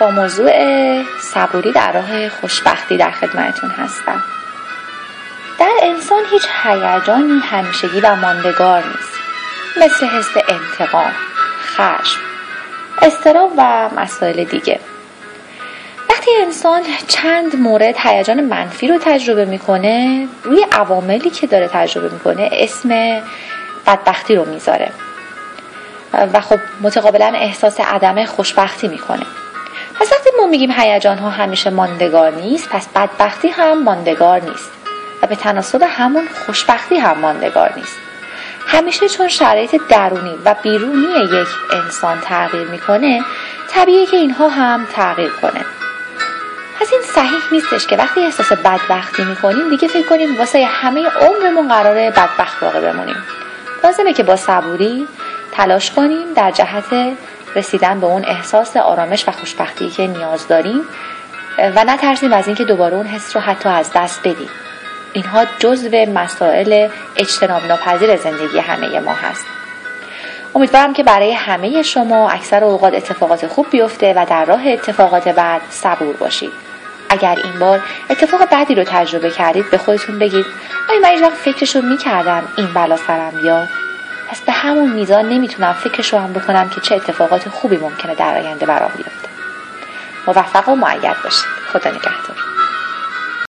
با موضوع صبوری در راه خوشبختی در خدمتتون هستم. در انسان هیچ هیجانی همیشگی و ماندگار نیست. مثل حس انتقام خشم استراب و مسائل دیگه. وقتی انسان چند مورد هیجان منفی رو تجربه می‌کنه روی عواملی که داره تجربه می‌کنه اسم بدبختی رو می‌ذاره. و خب متقابلا احساس عدم خوشبختی می‌کنه. پس وقتی ما میگیم هیجان ها همیشه ماندگار نیست پس بدبختی هم ماندگار نیست. و به تناسب همون خوشبختی هم ماندگار نیست. همیشه چون شرایط درونی و بیرونی یک انسان تغییر می‌کنه طبیعیه که اینها هم تغییر کنه. پس این صحیح نیستش که وقتی احساس بدبختی می‌کنیم دیگه فکر کنیم واسه همه عمرمون قراره بدبخت باقی بمونیم. لازمه که با صبوری تلاش کنیم در جهت رسیدن به اون احساس آرامش و خوشبختی که نیاز داریم و نترسیم از اینکه دوباره اون حس رو حتی از دست بدیم. اینها جزو مسائل اجتناب ناپذیر زندگی همه ما هست. امیدوارم که برای همه شما اکثر اوقات اتفاقات خوب بیفته و در راه اتفاقات بعد صبور باشید. اگر این بار اتفاق بعدی رو تجربه کردید به خودتون بگید آیا من فکرش رو می‌کردم این بلا سرم بیاد پس به همون میزان نمی‌تونم فکرش رو هم بکنم که چه اتفاقات خوبی ممکنه در آینده برام بیفته. موفق و معید باشید. خدا نگهدار.